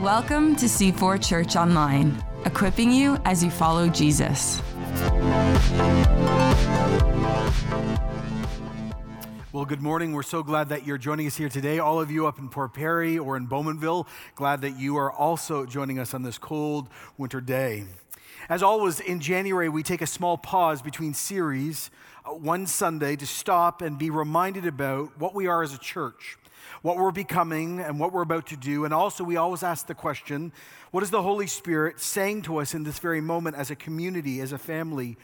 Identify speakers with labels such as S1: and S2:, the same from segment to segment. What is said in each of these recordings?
S1: Welcome to C4 Church Online, equipping you as you follow Jesus.
S2: Well, good morning. We're so glad that you're joining us here today. All of you up in Port Perry or in Bowmanville, glad that you are also joining us on this cold winter day. As always, in January, we take a small pause between series uh, one Sunday to stop and be reminded about what we are as a church what we're becoming and what we're about to do. And also, we always ask the question what is the Holy Spirit saying to us in this very moment as a community, as a family,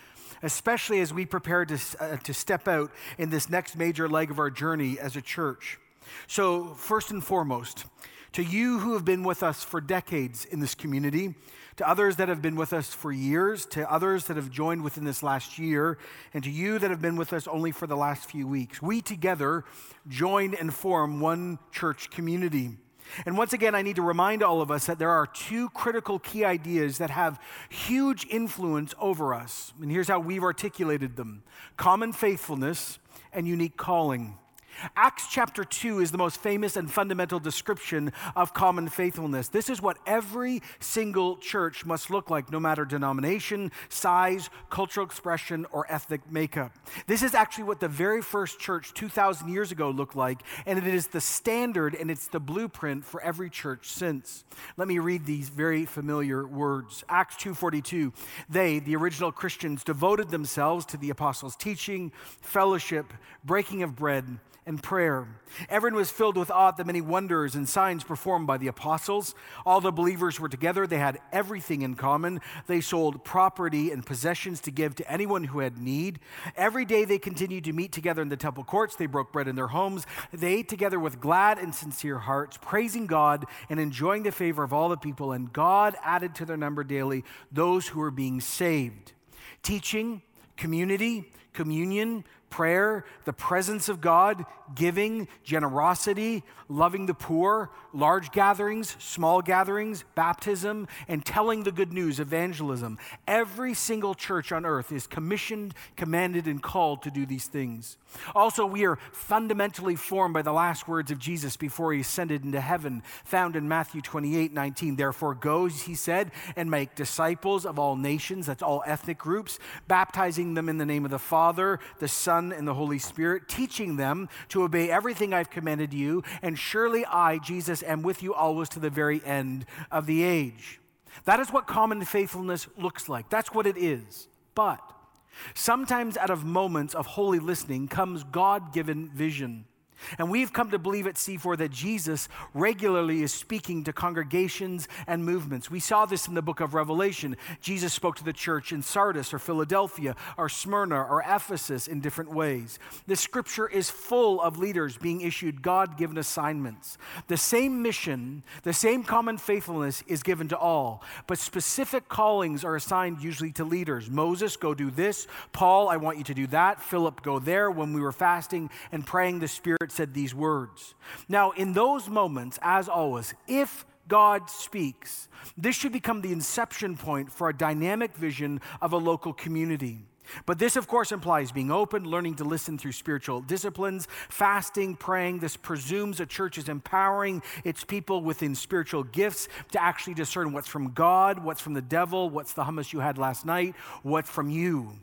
S2: especially as we prepare to, uh, to step out in this next major leg of our journey as a church? So, first and foremost, to you who have been with us for decades in this community, to others that have been with us for years, to others that have joined within this last year, and to you that have been with us only for the last few weeks. We together join and form one church community. And once again, I need to remind all of us that there are two critical key ideas that have huge influence over us. And here's how we've articulated them common faithfulness and unique calling. Acts chapter 2 is the most famous and fundamental description of common faithfulness. This is what every single church must look like, no matter denomination, size, cultural expression, or ethnic makeup. This is actually what the very first church 2,000 years ago looked like, and it is the standard and it's the blueprint for every church since. Let me read these very familiar words. Acts 2:42. They, the original Christians, devoted themselves to the apostles' teaching, fellowship, breaking of bread, and prayer. Everyone was filled with awe at the many wonders and signs performed by the apostles. All the believers were together. They had everything in common. They sold property and possessions to give to anyone who had need. Every day they continued to meet together in the temple courts. They broke bread in their homes. They ate together with glad and sincere hearts, praising God and enjoying the favor of all the people. And God added to their number daily those who were being saved. Teaching, community, communion, prayer, the presence of God, giving, generosity, loving the poor, large gatherings, small gatherings, baptism, and telling the good news, evangelism. Every single church on earth is commissioned, commanded, and called to do these things. Also, we are fundamentally formed by the last words of Jesus before he ascended into heaven, found in Matthew 28 19. Therefore, go, he said, and make disciples of all nations, that's all ethnic groups, baptizing them in the name of the Father, the Son, and the Holy Spirit, teaching them to obey everything I've commanded you, and surely I, Jesus, am with you always to the very end of the age. That is what common faithfulness looks like. That's what it is. But sometimes out of moments of holy listening comes God given vision. And we've come to believe at C4 that Jesus regularly is speaking to congregations and movements. We saw this in the book of Revelation. Jesus spoke to the church in Sardis or Philadelphia or Smyrna or Ephesus in different ways. The scripture is full of leaders being issued God given assignments. The same mission, the same common faithfulness is given to all, but specific callings are assigned usually to leaders. Moses, go do this. Paul, I want you to do that. Philip, go there. When we were fasting and praying, the Spirit Spirit said these words. Now, in those moments, as always, if God speaks, this should become the inception point for a dynamic vision of a local community. But this, of course, implies being open, learning to listen through spiritual disciplines, fasting, praying. This presumes a church is empowering its people within spiritual gifts to actually discern what's from God, what's from the devil, what's the hummus you had last night, what's from you.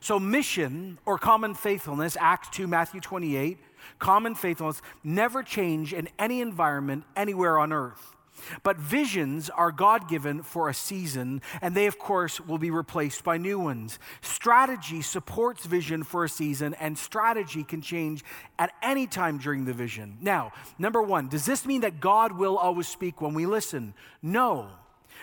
S2: So, mission or common faithfulness, Acts 2, Matthew 28, common faithfulness never change in any environment anywhere on earth. But visions are God given for a season, and they, of course, will be replaced by new ones. Strategy supports vision for a season, and strategy can change at any time during the vision. Now, number one, does this mean that God will always speak when we listen? No.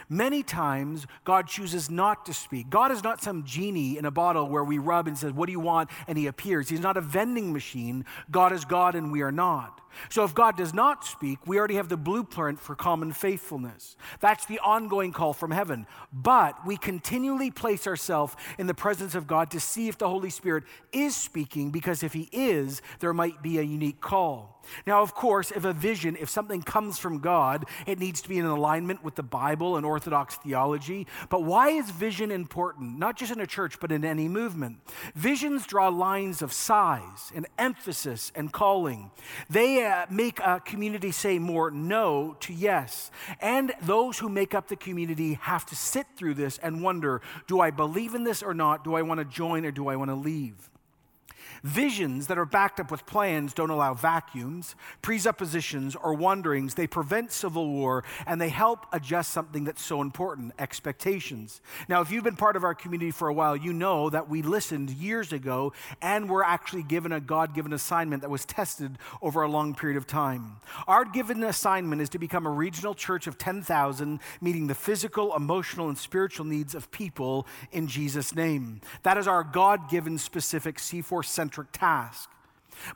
S2: Many times, God chooses not to speak. God is not some genie in a bottle where we rub and says, What do you want? And he appears. He's not a vending machine. God is God and we are not. So if God does not speak, we already have the blueprint for common faithfulness. That's the ongoing call from heaven. But we continually place ourselves in the presence of God to see if the Holy Spirit is speaking, because if he is, there might be a unique call. Now, of course, if a vision, if something comes from God, it needs to be in alignment with the Bible and Orthodox theology. But why is vision important? Not just in a church, but in any movement. Visions draw lines of size and emphasis and calling. They make a community say more no to yes. And those who make up the community have to sit through this and wonder do I believe in this or not? Do I want to join or do I want to leave? Visions that are backed up with plans don't allow vacuums, presuppositions, or wanderings. They prevent civil war and they help adjust something that's so important expectations. Now, if you've been part of our community for a while, you know that we listened years ago and were actually given a God given assignment that was tested over a long period of time. Our given assignment is to become a regional church of 10,000, meeting the physical, emotional, and spiritual needs of people in Jesus' name. That is our God given specific C4 Center centric task.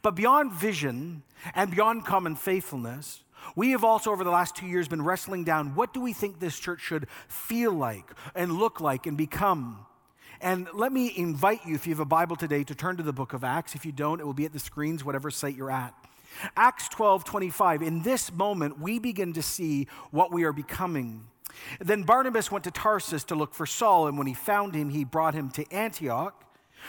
S2: But beyond vision and beyond common faithfulness, we have also, over the last two years, been wrestling down what do we think this church should feel like and look like and become. And let me invite you, if you have a Bible today, to turn to the book of Acts. If you don't, it will be at the screens, whatever site you're at. Acts 12 25. In this moment, we begin to see what we are becoming. Then Barnabas went to Tarsus to look for Saul, and when he found him, he brought him to Antioch.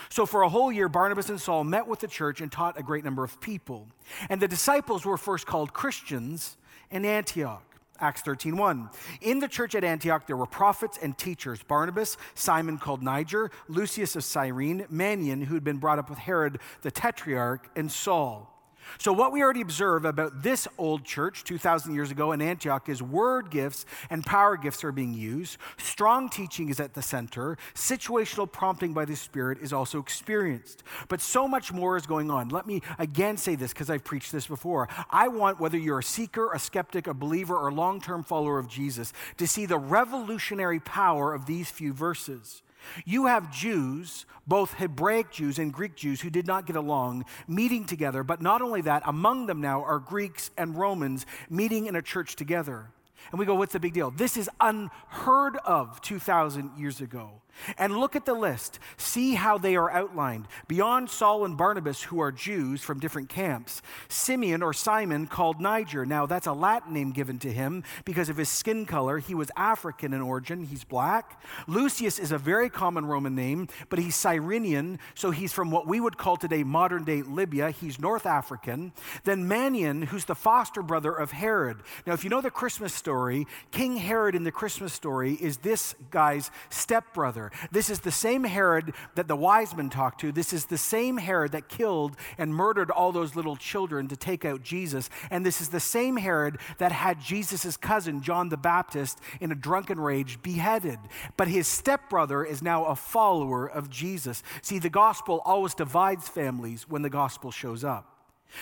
S2: So for a whole year, Barnabas and Saul met with the church and taught a great number of people. And the disciples were first called Christians in Antioch. Acts 13:1. In the church at Antioch there were prophets and teachers: Barnabas, Simon called Niger, Lucius of Cyrene, Manaen who had been brought up with Herod the tetrarch, and Saul. So, what we already observe about this old church 2,000 years ago in Antioch is word gifts and power gifts are being used. Strong teaching is at the center. Situational prompting by the Spirit is also experienced. But so much more is going on. Let me again say this because I've preached this before. I want, whether you're a seeker, a skeptic, a believer, or long term follower of Jesus, to see the revolutionary power of these few verses. You have Jews, both Hebraic Jews and Greek Jews, who did not get along, meeting together. But not only that, among them now are Greeks and Romans meeting in a church together. And we go, what's the big deal? This is unheard of 2,000 years ago. And look at the list. See how they are outlined. Beyond Saul and Barnabas, who are Jews from different camps, Simeon or Simon called Niger. Now, that's a Latin name given to him because of his skin color. He was African in origin, he's black. Lucius is a very common Roman name, but he's Cyrenian, so he's from what we would call today modern day Libya. He's North African. Then Manaen, who's the foster brother of Herod. Now, if you know the Christmas story, King Herod in the Christmas story is this guy's stepbrother. This is the same Herod that the wise men talked to. This is the same Herod that killed and murdered all those little children to take out Jesus. And this is the same Herod that had Jesus' cousin, John the Baptist, in a drunken rage beheaded. But his stepbrother is now a follower of Jesus. See, the gospel always divides families when the gospel shows up.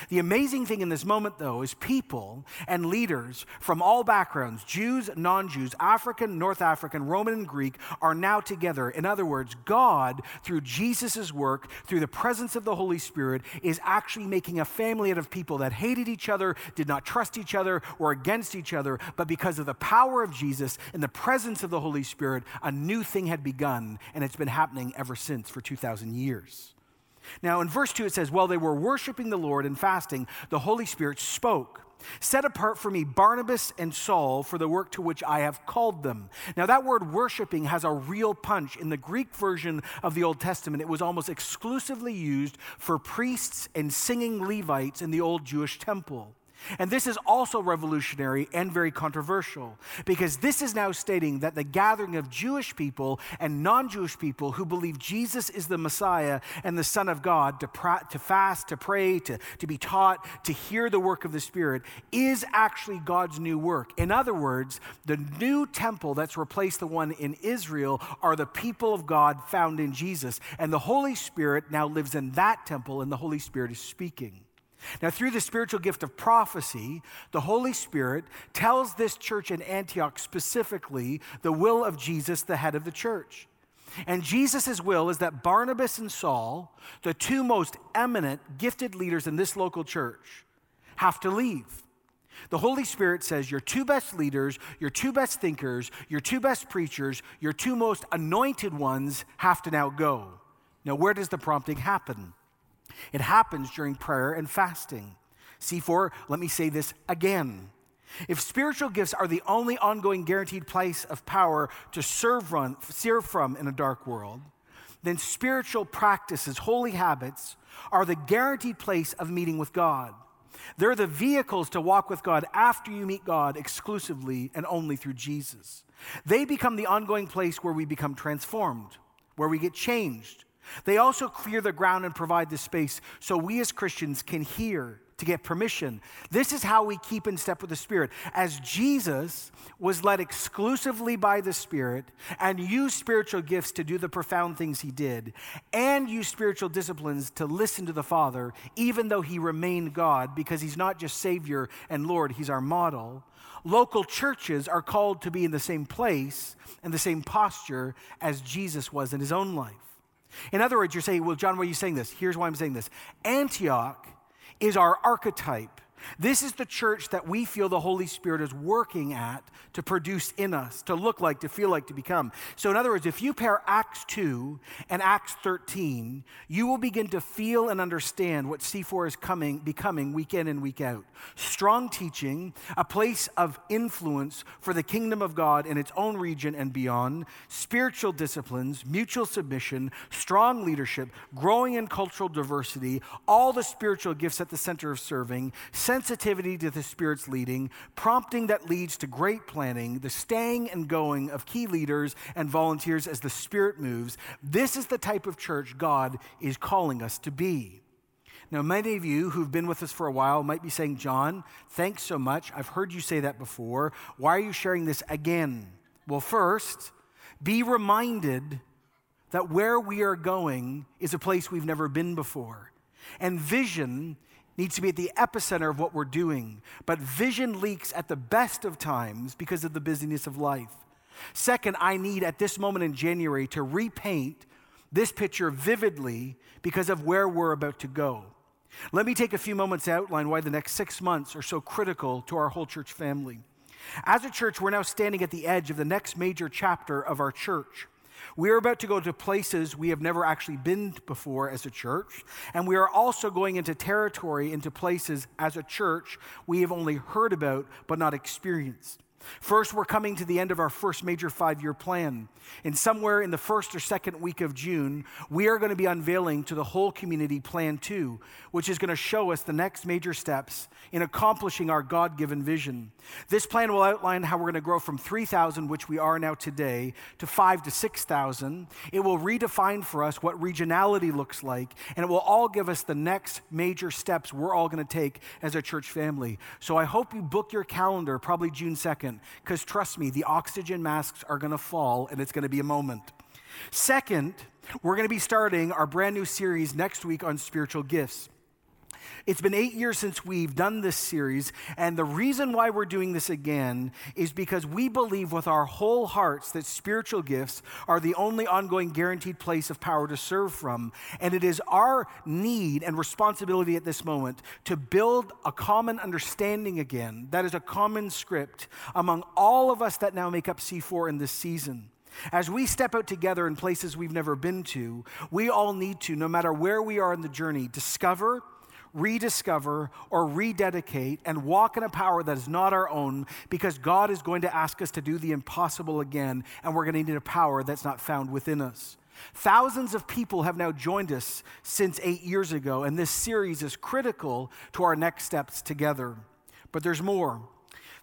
S2: The amazing thing in this moment, though, is people and leaders from all backgrounds Jews, non Jews, African, North African, Roman, and Greek are now together. In other words, God, through Jesus' work, through the presence of the Holy Spirit, is actually making a family out of people that hated each other, did not trust each other, were against each other, but because of the power of Jesus and the presence of the Holy Spirit, a new thing had begun, and it's been happening ever since for 2,000 years. Now, in verse 2, it says, While they were worshiping the Lord and fasting, the Holy Spirit spoke. Set apart for me Barnabas and Saul for the work to which I have called them. Now, that word worshiping has a real punch. In the Greek version of the Old Testament, it was almost exclusively used for priests and singing Levites in the old Jewish temple. And this is also revolutionary and very controversial because this is now stating that the gathering of Jewish people and non Jewish people who believe Jesus is the Messiah and the Son of God to, pra- to fast, to pray, to, to be taught, to hear the work of the Spirit is actually God's new work. In other words, the new temple that's replaced the one in Israel are the people of God found in Jesus. And the Holy Spirit now lives in that temple, and the Holy Spirit is speaking. Now, through the spiritual gift of prophecy, the Holy Spirit tells this church in Antioch specifically the will of Jesus, the head of the church. And Jesus' will is that Barnabas and Saul, the two most eminent, gifted leaders in this local church, have to leave. The Holy Spirit says your two best leaders, your two best thinkers, your two best preachers, your two most anointed ones have to now go. Now, where does the prompting happen? It happens during prayer and fasting. C4, let me say this again. If spiritual gifts are the only ongoing guaranteed place of power to serve, from, serve from in a dark world, then spiritual practices, holy habits, are the guaranteed place of meeting with God. They're the vehicles to walk with God after you meet God exclusively and only through Jesus. They become the ongoing place where we become transformed, where we get changed. They also clear the ground and provide the space so we as Christians can hear to get permission. This is how we keep in step with the Spirit. As Jesus was led exclusively by the Spirit and used spiritual gifts to do the profound things he did, and used spiritual disciplines to listen to the Father, even though he remained God, because he's not just Savior and Lord, he's our model. Local churches are called to be in the same place and the same posture as Jesus was in his own life. In other words, you're saying, well, John, why are you saying this? Here's why I'm saying this. Antioch is our archetype. This is the church that we feel the Holy Spirit is working at to produce in us, to look like, to feel like, to become. So, in other words, if you pair Acts 2 and Acts 13, you will begin to feel and understand what C4 is coming, becoming week in and week out. Strong teaching, a place of influence for the kingdom of God in its own region and beyond, spiritual disciplines, mutual submission, strong leadership, growing in cultural diversity, all the spiritual gifts at the center of serving sensitivity to the Spirit's leading, prompting that leads to great planning, the staying and going of key leaders and volunteers as the Spirit moves. This is the type of church God is calling us to be. Now, many of you who've been with us for a while might be saying, John, thanks so much. I've heard you say that before. Why are you sharing this again? Well, first, be reminded that where we are going is a place we've never been before. And vision needs to be at the epicenter of what we're doing. But vision leaks at the best of times because of the busyness of life. Second, I need at this moment in January to repaint this picture vividly because of where we're about to go. Let me take a few moments to outline why the next six months are so critical to our whole church family. As a church, we're now standing at the edge of the next major chapter of our church. We are about to go to places we have never actually been before as a church, and we are also going into territory, into places as a church we have only heard about but not experienced. First, we're coming to the end of our first major five year plan. And somewhere in the first or second week of June, we are going to be unveiling to the whole community Plan 2, which is going to show us the next major steps in accomplishing our God given vision. This plan will outline how we're going to grow from 3,000, which we are now today, to 5 to 6,000. It will redefine for us what regionality looks like, and it will all give us the next major steps we're all going to take as a church family. So I hope you book your calendar, probably June 2nd, because trust me, the oxygen masks are going to fall and it's going to be a moment. Second, we're going to be starting our brand new series next week on spiritual gifts. It's been eight years since we've done this series, and the reason why we're doing this again is because we believe with our whole hearts that spiritual gifts are the only ongoing guaranteed place of power to serve from. And it is our need and responsibility at this moment to build a common understanding again, that is a common script among all of us that now make up C4 in this season. As we step out together in places we've never been to, we all need to, no matter where we are in the journey, discover rediscover, or rededicate and walk in a power that is not our own because God is going to ask us to do the impossible again, and we're going to need a power that's not found within us. Thousands of people have now joined us since eight years ago, and this series is critical to our next steps together. But there's more.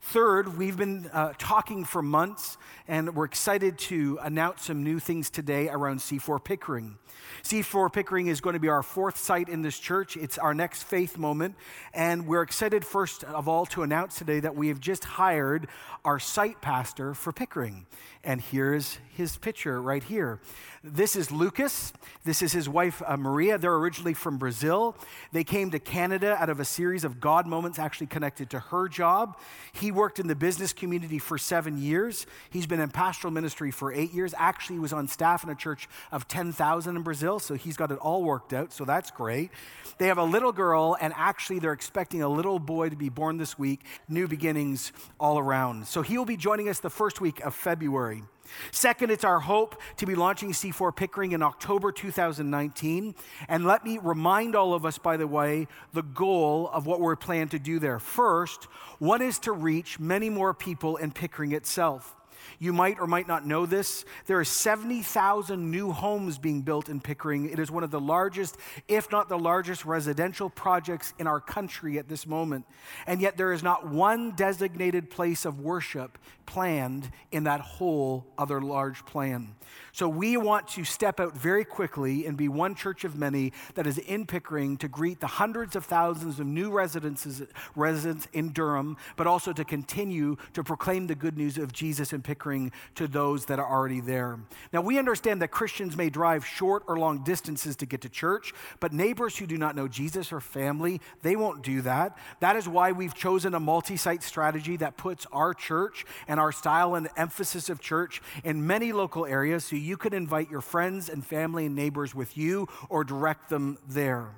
S2: Third, we've been uh, talking for months, and we're excited to announce some new things today around C4 Pickering. C4 Pickering is going to be our fourth site in this church. It's our next faith moment, and we're excited, first of all, to announce today that we have just hired our site pastor for Pickering. And here's his picture right here. This is Lucas. This is his wife, uh, Maria. They're originally from Brazil. They came to Canada out of a series of God moments actually connected to her job. He worked in the business community for seven years. He's been in pastoral ministry for eight years. Actually, he was on staff in a church of 10,000 in Brazil, so he's got it all worked out, so that's great. They have a little girl, and actually, they're expecting a little boy to be born this week. New beginnings all around. So he will be joining us the first week of February. Second, it's our hope to be launching C4 Pickering in October 2019. And let me remind all of us, by the way, the goal of what we're planning to do there. First, one is to reach many more people in Pickering itself. You might or might not know this. There are 70,000 new homes being built in Pickering. It is one of the largest, if not the largest, residential projects in our country at this moment. And yet, there is not one designated place of worship planned in that whole other large plan. So we want to step out very quickly and be one church of many that is in Pickering to greet the hundreds of thousands of new residences, residents in Durham, but also to continue to proclaim the good news of Jesus in Pickering to those that are already there. Now we understand that Christians may drive short or long distances to get to church, but neighbors who do not know Jesus or family, they won't do that. That is why we've chosen a multi-site strategy that puts our church and and our style and emphasis of church in many local areas so you could invite your friends and family and neighbors with you or direct them there.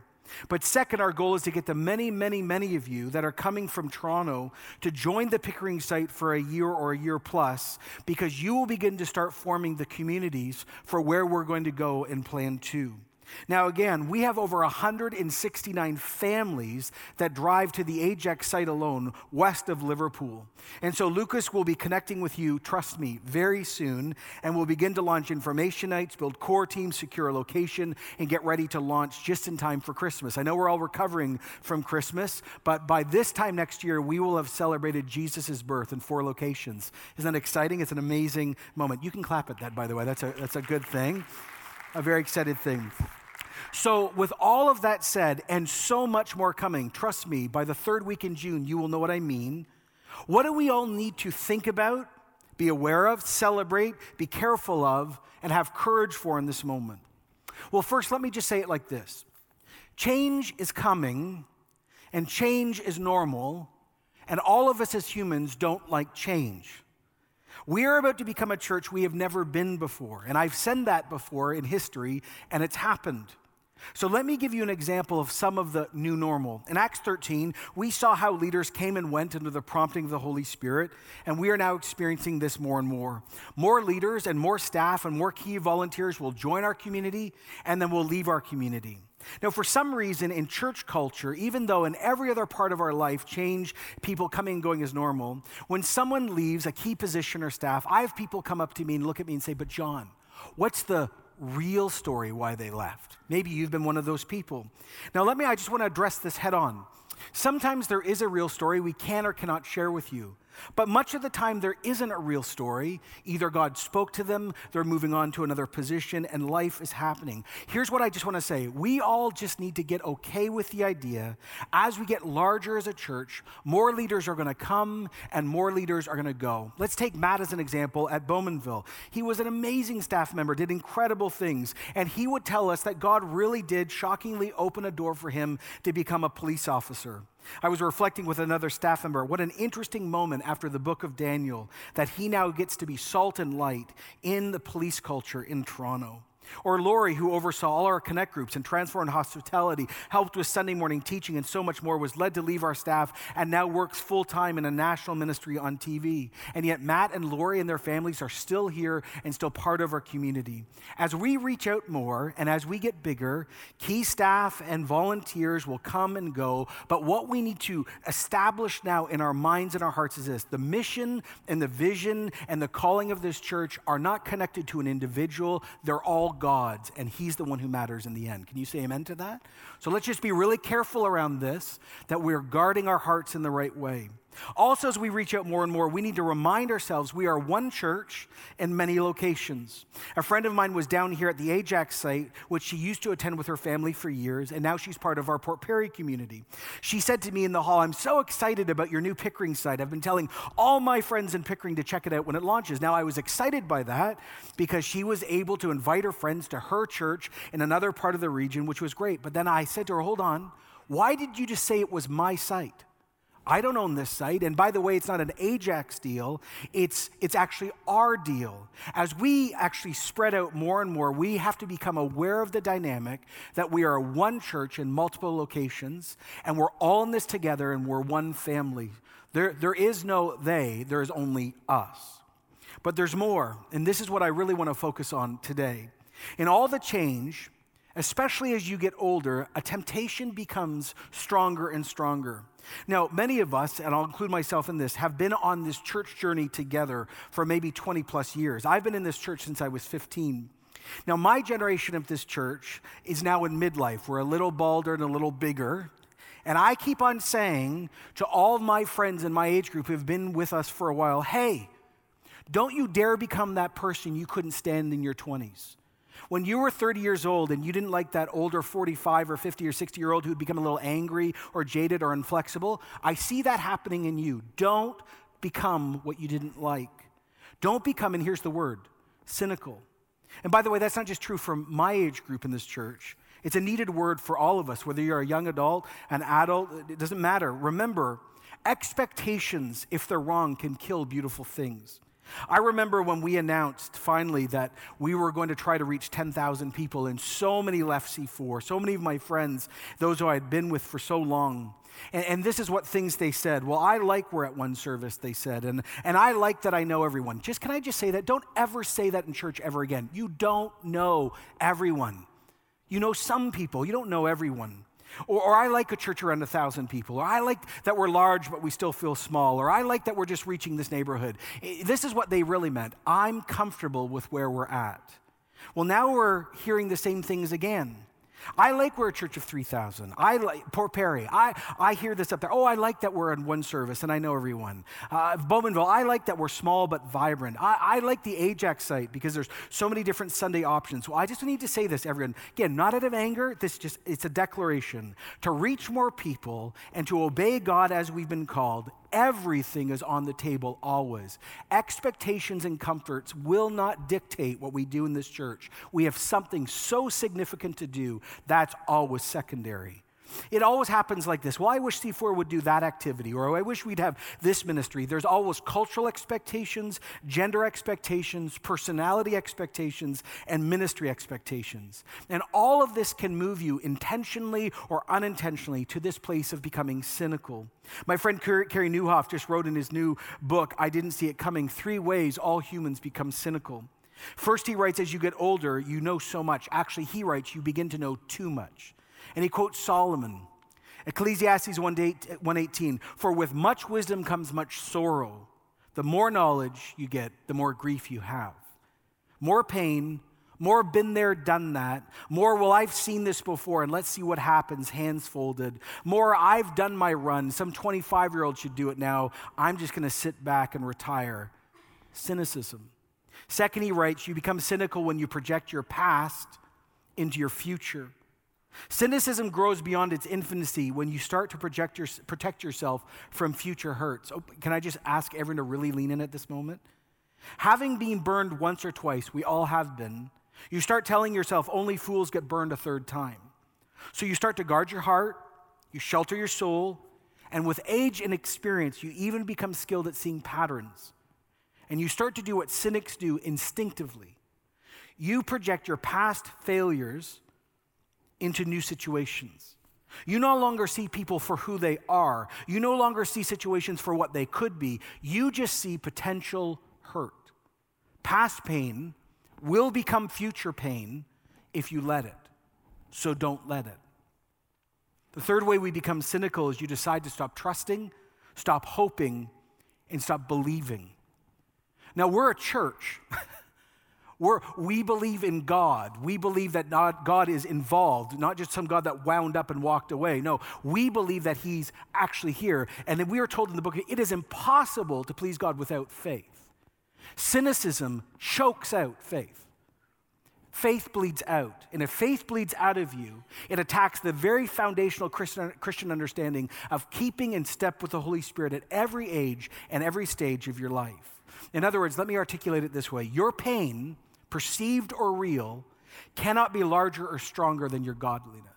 S2: But second, our goal is to get the many, many, many of you that are coming from Toronto to join the Pickering site for a year or a year plus because you will begin to start forming the communities for where we're going to go in Plan 2. Now, again, we have over 169 families that drive to the Ajax site alone, west of Liverpool. And so Lucas will be connecting with you, trust me, very soon, and we'll begin to launch information nights, build core teams, secure a location, and get ready to launch just in time for Christmas. I know we're all recovering from Christmas, but by this time next year, we will have celebrated Jesus' birth in four locations. Isn't that exciting? It's an amazing moment. You can clap at that, by the way. That's a, that's a good thing, a very excited thing. So, with all of that said, and so much more coming, trust me, by the third week in June, you will know what I mean. What do we all need to think about, be aware of, celebrate, be careful of, and have courage for in this moment? Well, first, let me just say it like this change is coming, and change is normal, and all of us as humans don't like change. We are about to become a church we have never been before. And I've said that before in history, and it's happened. So let me give you an example of some of the new normal. In Acts 13, we saw how leaders came and went under the prompting of the Holy Spirit, and we are now experiencing this more and more. More leaders and more staff and more key volunteers will join our community and then will leave our community. Now, for some reason in church culture, even though in every other part of our life change, people coming and going is normal, when someone leaves a key position or staff, I have people come up to me and look at me and say, But John, what's the real story why they left. Maybe you've been one of those people. Now, let me, I just want to address this head on. Sometimes there is a real story we can or cannot share with you. But much of the time, there isn't a real story. Either God spoke to them, they're moving on to another position, and life is happening. Here's what I just want to say we all just need to get okay with the idea as we get larger as a church, more leaders are going to come and more leaders are going to go. Let's take Matt as an example at Bowmanville. He was an amazing staff member, did incredible things, and he would tell us that God really did shockingly open a door for him to become a police officer. I was reflecting with another staff member. What an interesting moment after the book of Daniel that he now gets to be salt and light in the police culture in Toronto. Or Lori, who oversaw all our connect groups and transfer and hospitality, helped with Sunday morning teaching and so much more, was led to leave our staff and now works full time in a national ministry on TV. And yet, Matt and Lori and their families are still here and still part of our community. As we reach out more and as we get bigger, key staff and volunteers will come and go. But what we need to establish now in our minds and our hearts is this the mission and the vision and the calling of this church are not connected to an individual, they're all God's, and He's the one who matters in the end. Can you say amen to that? So let's just be really careful around this, that we're guarding our hearts in the right way. Also, as we reach out more and more, we need to remind ourselves we are one church in many locations. A friend of mine was down here at the Ajax site, which she used to attend with her family for years, and now she's part of our Port Perry community. She said to me in the hall, I'm so excited about your new Pickering site. I've been telling all my friends in Pickering to check it out when it launches. Now, I was excited by that because she was able to invite her friends to her church in another part of the region, which was great. But then I said to her, Hold on, why did you just say it was my site? I don't own this site. And by the way, it's not an Ajax deal, it's, it's actually our deal. As we actually spread out more and more, we have to become aware of the dynamic that we are one church in multiple locations, and we're all in this together, and we're one family. There, there is no they, there is only us. But there's more, and this is what I really want to focus on today. In all the change, especially as you get older, a temptation becomes stronger and stronger. Now, many of us, and I'll include myself in this, have been on this church journey together for maybe 20 plus years. I've been in this church since I was 15. Now, my generation of this church is now in midlife. We're a little balder and a little bigger. And I keep on saying to all of my friends in my age group who have been with us for a while hey, don't you dare become that person you couldn't stand in your 20s. When you were 30 years old and you didn't like that older 45 or 50 or 60 year old who'd become a little angry or jaded or inflexible, I see that happening in you. Don't become what you didn't like. Don't become, and here's the word, cynical. And by the way, that's not just true for my age group in this church. It's a needed word for all of us, whether you're a young adult, an adult, it doesn't matter. Remember, expectations, if they're wrong, can kill beautiful things. I remember when we announced finally that we were going to try to reach 10,000 people, and so many left C4, so many of my friends, those who I had been with for so long. And, and, this is what things they said. Well, I like we're at one service, they said, and, and I like that I know everyone. Just can I just say that? Don't ever say that in church ever again. You don't know everyone. You know some people, you don't know everyone. Or, or, I like a church around a thousand people. Or I like that we're large, but we still feel small. Or I like that we're just reaching this neighborhood. This is what they really meant. I'm comfortable with where we're at. Well, now we're hearing the same things again. I like we're a church of 3,000. I like Port Perry. I, I hear this up there. Oh, I like that we're in one service and I know everyone. Uh, Bowmanville, I like that we're small but vibrant. I, I like the Ajax site because there's so many different Sunday options. Well, I just need to say this, everyone. Again, not out of anger. This just, it's a declaration to reach more people and to obey God as we've been called Everything is on the table always. Expectations and comforts will not dictate what we do in this church. We have something so significant to do, that's always secondary. It always happens like this. Well, I wish C4 would do that activity, or I wish we'd have this ministry. There's always cultural expectations, gender expectations, personality expectations, and ministry expectations. And all of this can move you intentionally or unintentionally to this place of becoming cynical. My friend Carey Nieuwhof just wrote in his new book, I Didn't See It Coming, three ways all humans become cynical. First, he writes, as you get older, you know so much. Actually, he writes, you begin to know too much. And he quotes Solomon, Ecclesiastes 118 For with much wisdom comes much sorrow. The more knowledge you get, the more grief you have. More pain, more been there, done that. More, well, I've seen this before and let's see what happens, hands folded. More, I've done my run. Some 25 year old should do it now. I'm just going to sit back and retire. Cynicism. Second, he writes, you become cynical when you project your past into your future. Cynicism grows beyond its infancy when you start to project your, protect yourself from future hurts. Oh, can I just ask everyone to really lean in at this moment? Having been burned once or twice, we all have been, you start telling yourself only fools get burned a third time. So you start to guard your heart, you shelter your soul, and with age and experience, you even become skilled at seeing patterns. And you start to do what cynics do instinctively. You project your past failures into new situations. You no longer see people for who they are. You no longer see situations for what they could be. You just see potential hurt. Past pain will become future pain if you let it. So don't let it. The third way we become cynical is you decide to stop trusting, stop hoping, and stop believing. Now, we're a church. We're, we believe in God. We believe that not, God is involved, not just some God that wound up and walked away. No, we believe that He's actually here. And then we are told in the book it is impossible to please God without faith. Cynicism chokes out faith. Faith bleeds out. And if faith bleeds out of you, it attacks the very foundational Christian, Christian understanding of keeping in step with the Holy Spirit at every age and every stage of your life. In other words, let me articulate it this way your pain perceived or real, cannot be larger or stronger than your godliness.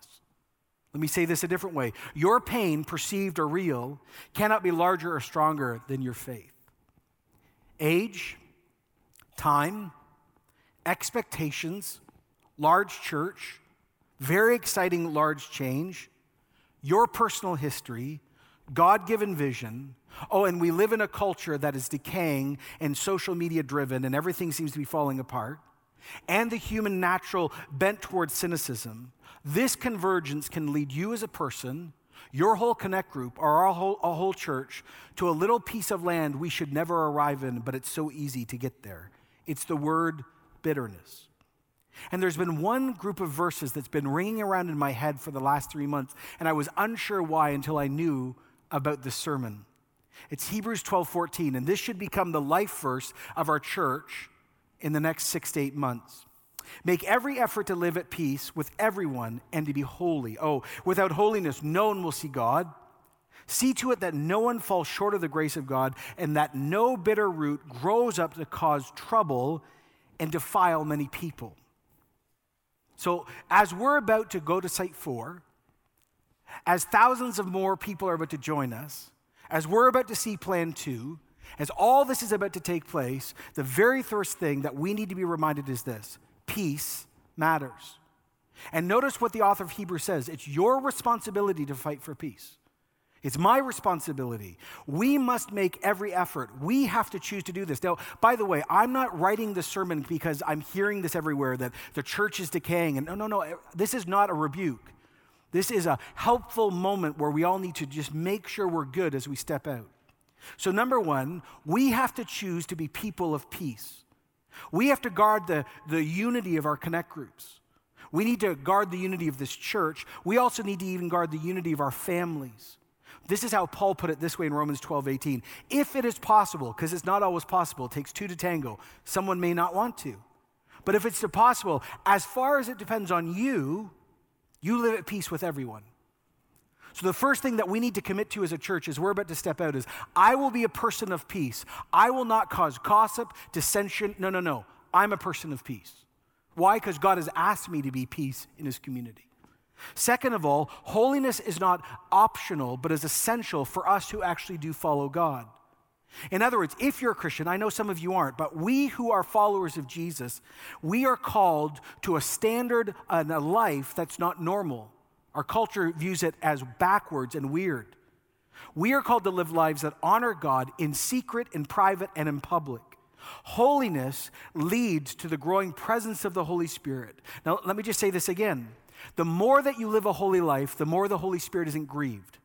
S2: Let me say this a different way. Your pain, perceived or real, cannot be larger or stronger than your faith. Age, time, expectations, large church, very exciting large change, your personal history, God given vision, Oh, and we live in a culture that is decaying and social media driven, and everything seems to be falling apart. And the human natural bent towards cynicism. This convergence can lead you as a person, your whole connect group, or our whole, our whole church to a little piece of land we should never arrive in, but it's so easy to get there. It's the word bitterness. And there's been one group of verses that's been ringing around in my head for the last three months, and I was unsure why until I knew about this sermon. It's Hebrews 12 14, and this should become the life verse of our church in the next six to eight months. Make every effort to live at peace with everyone and to be holy. Oh, without holiness, no one will see God. See to it that no one falls short of the grace of God and that no bitter root grows up to cause trouble and defile many people. So, as we're about to go to Site 4, as thousands of more people are about to join us, as we're about to see Plan 2, as all this is about to take place, the very first thing that we need to be reminded is this peace matters. And notice what the author of Hebrews says it's your responsibility to fight for peace. It's my responsibility. We must make every effort. We have to choose to do this. Now, by the way, I'm not writing this sermon because I'm hearing this everywhere that the church is decaying. And no, no, no, this is not a rebuke. This is a helpful moment where we all need to just make sure we're good as we step out. So, number one, we have to choose to be people of peace. We have to guard the, the unity of our connect groups. We need to guard the unity of this church. We also need to even guard the unity of our families. This is how Paul put it this way in Romans 12, 18. If it is possible, because it's not always possible, it takes two to tango. Someone may not want to. But if it's possible, as far as it depends on you, you live at peace with everyone. So, the first thing that we need to commit to as a church as we're about to step out is I will be a person of peace. I will not cause gossip, dissension. No, no, no. I'm a person of peace. Why? Because God has asked me to be peace in his community. Second of all, holiness is not optional, but is essential for us who actually do follow God. In other words, if you're a Christian, I know some of you aren't, but we who are followers of Jesus, we are called to a standard and a life that's not normal. Our culture views it as backwards and weird. We are called to live lives that honor God in secret, in private, and in public. Holiness leads to the growing presence of the Holy Spirit. Now, let me just say this again. The more that you live a holy life, the more the Holy Spirit isn't grieved.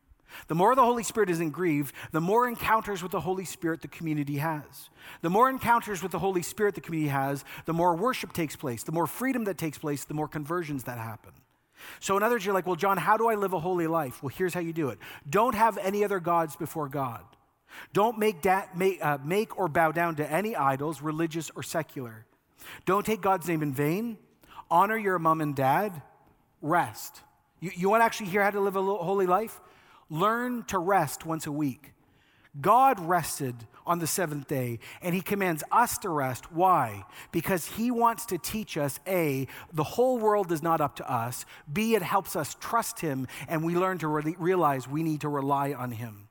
S2: The more the Holy Spirit isn't grieved, the more encounters with the Holy Spirit the community has. The more encounters with the Holy Spirit the community has, the more worship takes place, the more freedom that takes place, the more conversions that happen. So, in other words, you're like, well, John, how do I live a holy life? Well, here's how you do it don't have any other gods before God. Don't make, da- make, uh, make or bow down to any idols, religious or secular. Don't take God's name in vain. Honor your mom and dad rest. You, you want to actually hear how to live a holy life? Learn to rest once a week. God rested on the seventh day, and He commands us to rest. Why? Because He wants to teach us A, the whole world is not up to us, B, it helps us trust Him, and we learn to re- realize we need to rely on Him.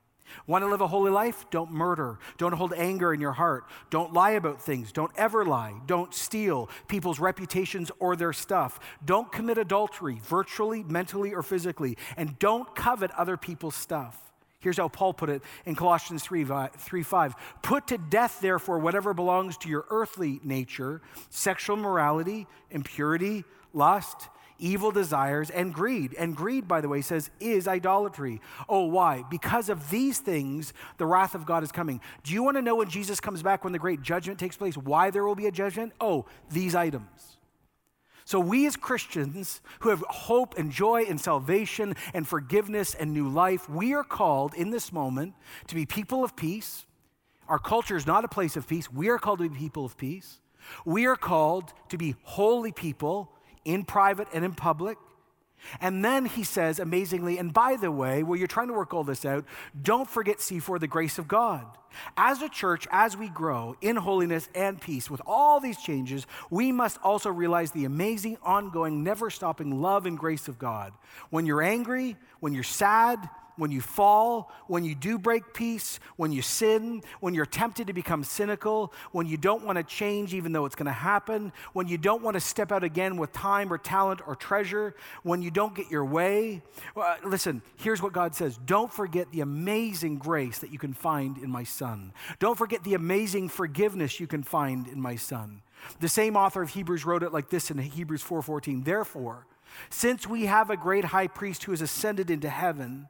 S2: Want to live a holy life? Don't murder. Don't hold anger in your heart. Don't lie about things. Don't ever lie. Don't steal people's reputations or their stuff. Don't commit adultery, virtually, mentally, or physically. And don't covet other people's stuff. Here's how Paul put it in Colossians 3, 3 5. Put to death, therefore, whatever belongs to your earthly nature sexual morality, impurity, lust evil desires, and greed. And greed, by the way, says is idolatry. Oh, why? Because of these things, the wrath of God is coming. Do you want to know when Jesus comes back, when the great judgment takes place, why there will be a judgment? Oh, these items. So, we as Christians who have hope and joy and salvation and forgiveness and new life, we are called in this moment to be people of peace. Our culture is not a place of peace. We are called to be people of peace. We are called to be holy people in private and in public. And then he says, amazingly, and by the way, while you're trying to work all this out, don't forget C4, the grace of God. As a church, as we grow in holiness and peace with all these changes, we must also realize the amazing, ongoing, never stopping love and grace of God. When you're angry, when you're sad, when you fall, when you do break peace, when you sin, when you're tempted to become cynical, when you don't want to change even though it's going to happen, when you don't want to step out again with time or talent or treasure, when you don't get your way. Well, uh, listen, here's what God says Don't forget the amazing grace that you can find in my Son. Don't forget the amazing forgiveness you can find in my Son. The same author of Hebrews wrote it like this in Hebrews 4:14. Therefore, since we have a great high priest who has ascended into heaven,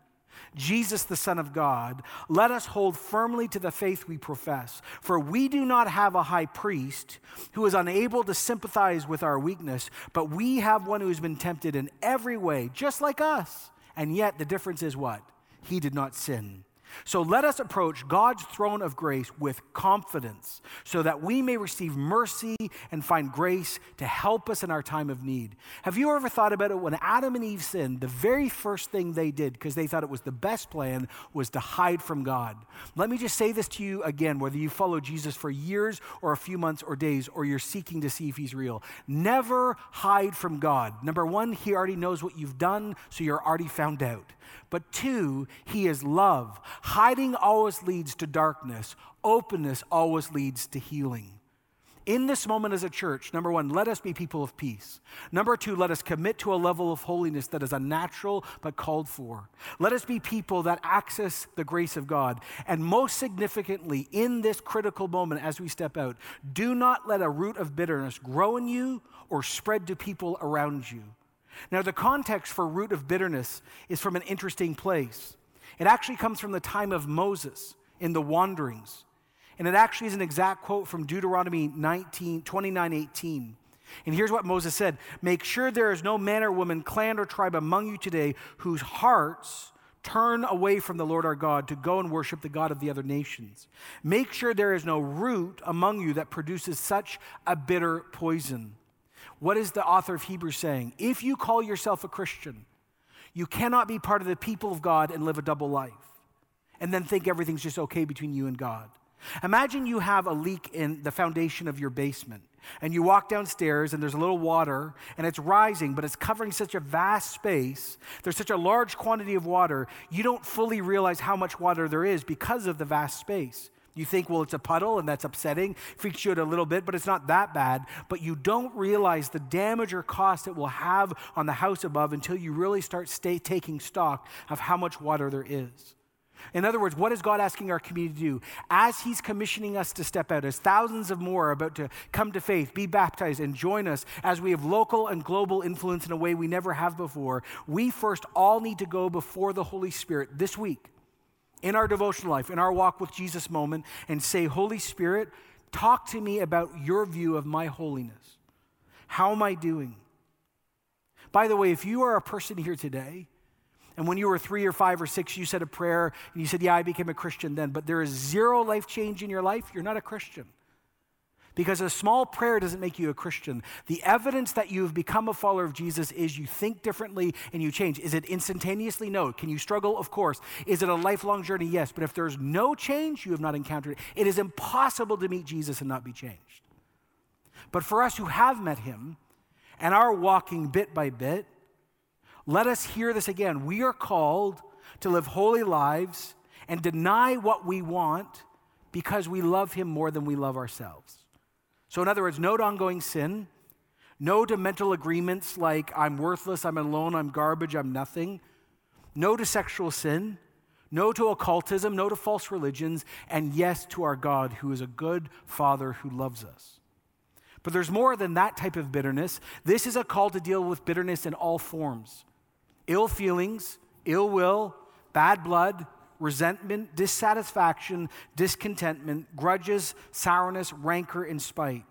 S2: Jesus, the Son of God, let us hold firmly to the faith we profess. For we do not have a high priest who is unable to sympathize with our weakness, but we have one who has been tempted in every way, just like us. And yet the difference is what? He did not sin. So let us approach God's throne of grace with confidence so that we may receive mercy and find grace to help us in our time of need. Have you ever thought about it when Adam and Eve sinned? The very first thing they did, because they thought it was the best plan, was to hide from God. Let me just say this to you again, whether you follow Jesus for years or a few months or days, or you're seeking to see if he's real. Never hide from God. Number one, he already knows what you've done, so you're already found out. But two, he is love. Hiding always leads to darkness, openness always leads to healing. In this moment as a church, number one, let us be people of peace. Number two, let us commit to a level of holiness that is unnatural but called for. Let us be people that access the grace of God. And most significantly, in this critical moment as we step out, do not let a root of bitterness grow in you or spread to people around you. Now, the context for root of bitterness is from an interesting place. It actually comes from the time of Moses in the wanderings. And it actually is an exact quote from Deuteronomy 19, 29 18. And here's what Moses said Make sure there is no man or woman, clan or tribe among you today whose hearts turn away from the Lord our God to go and worship the God of the other nations. Make sure there is no root among you that produces such a bitter poison. What is the author of Hebrews saying? If you call yourself a Christian, you cannot be part of the people of God and live a double life and then think everything's just okay between you and God. Imagine you have a leak in the foundation of your basement and you walk downstairs and there's a little water and it's rising, but it's covering such a vast space. There's such a large quantity of water, you don't fully realize how much water there is because of the vast space. You think, well, it's a puddle and that's upsetting, freaks you out a little bit, but it's not that bad. But you don't realize the damage or cost it will have on the house above until you really start stay, taking stock of how much water there is. In other words, what is God asking our community to do? As He's commissioning us to step out, as thousands of more are about to come to faith, be baptized, and join us as we have local and global influence in a way we never have before, we first all need to go before the Holy Spirit this week in our devotional life, in our walk with Jesus moment, and say, Holy Spirit, talk to me about your view of my holiness. How am I doing? By the way, if you are a person here today, and when you were three or five or six, you said a prayer and you said, Yeah, I became a Christian then, but there is zero life change in your life, you're not a Christian. Because a small prayer doesn't make you a Christian. The evidence that you've become a follower of Jesus is you think differently and you change. Is it instantaneously? No. Can you struggle? Of course. Is it a lifelong journey? Yes. But if there's no change, you have not encountered it. It is impossible to meet Jesus and not be changed. But for us who have met him and are walking bit by bit, let us hear this again. We are called to live holy lives and deny what we want because we love him more than we love ourselves. So, in other words, no to ongoing sin, no to mental agreements like I'm worthless, I'm alone, I'm garbage, I'm nothing, no to sexual sin, no to occultism, no to false religions, and yes to our God who is a good Father who loves us. But there's more than that type of bitterness. This is a call to deal with bitterness in all forms ill feelings, ill will, bad blood, resentment, dissatisfaction, discontentment, grudges, sourness, rancor, and spite.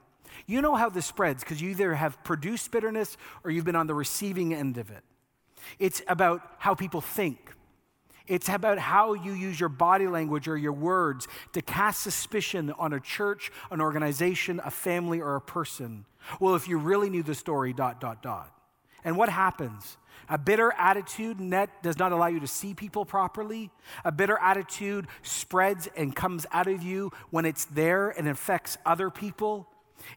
S2: You know how this spreads because you either have produced bitterness or you've been on the receiving end of it. It's about how people think. It's about how you use your body language or your words to cast suspicion on a church, an organization, a family, or a person. Well, if you really knew the story, dot, dot, dot. And what happens? A bitter attitude net does not allow you to see people properly. A bitter attitude spreads and comes out of you when it's there and affects other people.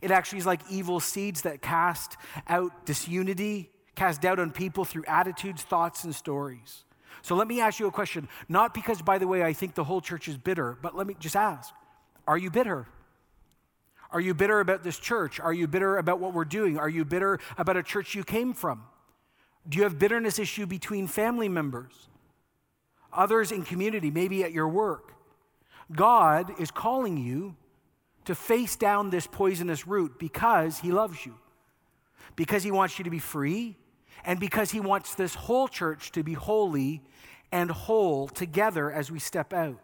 S2: It actually is like evil seeds that cast out disunity, cast doubt on people through attitudes, thoughts, and stories. So let me ask you a question. Not because, by the way, I think the whole church is bitter, but let me just ask Are you bitter? Are you bitter about this church? Are you bitter about what we're doing? Are you bitter about a church you came from? Do you have bitterness issue between family members? Others in community, maybe at your work? God is calling you to face down this poisonous root because he loves you. Because he wants you to be free and because he wants this whole church to be holy and whole together as we step out.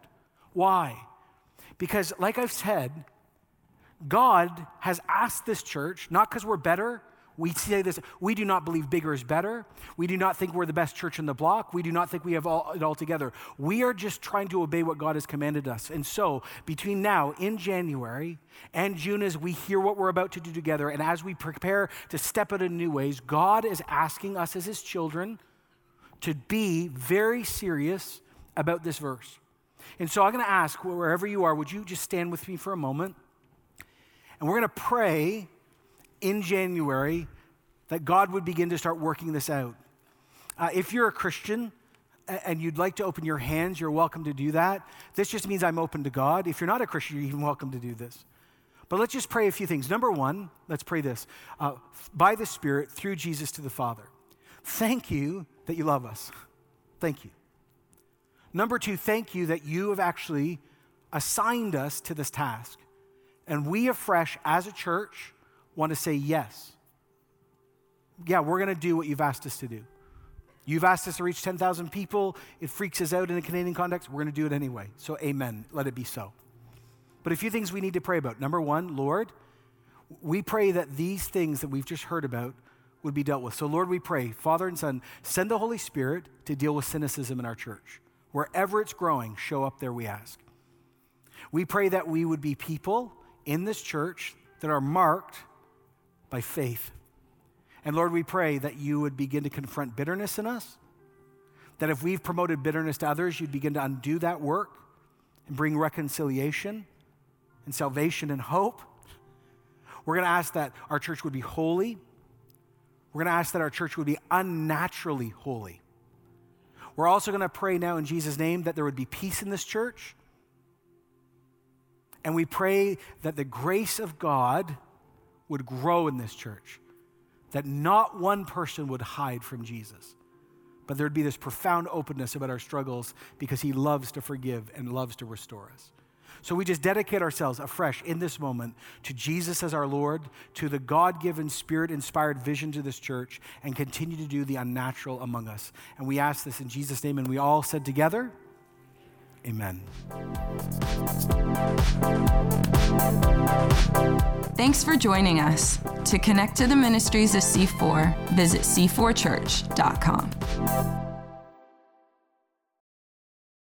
S2: Why? Because, like I've said, God has asked this church, not because we're better, we say this, we do not believe bigger is better. We do not think we're the best church in the block. We do not think we have all, it all together. We are just trying to obey what God has commanded us. And so, between now in January and June, as we hear what we're about to do together, and as we prepare to step out in new ways, God is asking us as His children to be very serious about this verse. And so, I'm going to ask, wherever you are, would you just stand with me for a moment? And we're going to pray in January that God would begin to start working this out. Uh, if you're a Christian and you'd like to open your hands, you're welcome to do that. This just means I'm open to God. If you're not a Christian, you're even welcome to do this. But let's just pray a few things. Number one, let's pray this uh, by the Spirit, through Jesus to the Father. Thank you that you love us. Thank you. Number two, thank you that you have actually assigned us to this task. And we afresh, as a church, want to say yes. Yeah, we're going to do what you've asked us to do. You've asked us to reach 10,000 people. It freaks us out in a Canadian context. We're going to do it anyway. So, amen. Let it be so. But a few things we need to pray about. Number one, Lord, we pray that these things that we've just heard about would be dealt with. So, Lord, we pray, Father and Son, send the Holy Spirit to deal with cynicism in our church. Wherever it's growing, show up there, we ask. We pray that we would be people in this church that are marked by faith. And Lord, we pray that you would begin to confront bitterness in us, that if we've promoted bitterness to others, you'd begin to undo that work and bring reconciliation and salvation and hope. We're going to ask that our church would be holy. We're going to ask that our church would be unnaturally holy. We're also going to pray now in Jesus' name that there would be peace in this church. And we pray that the grace of God would grow in this church, that not one person would hide from Jesus, but there'd be this profound openness about our struggles because he loves to forgive and loves to restore us. So we just dedicate ourselves afresh in this moment to Jesus as our Lord, to the God given, spirit inspired vision to this church, and continue to do the unnatural among us. And we ask this in Jesus' name, and we all said together, Amen.
S1: Thanks for joining us. To connect to the ministries of C4, visit c4church.com.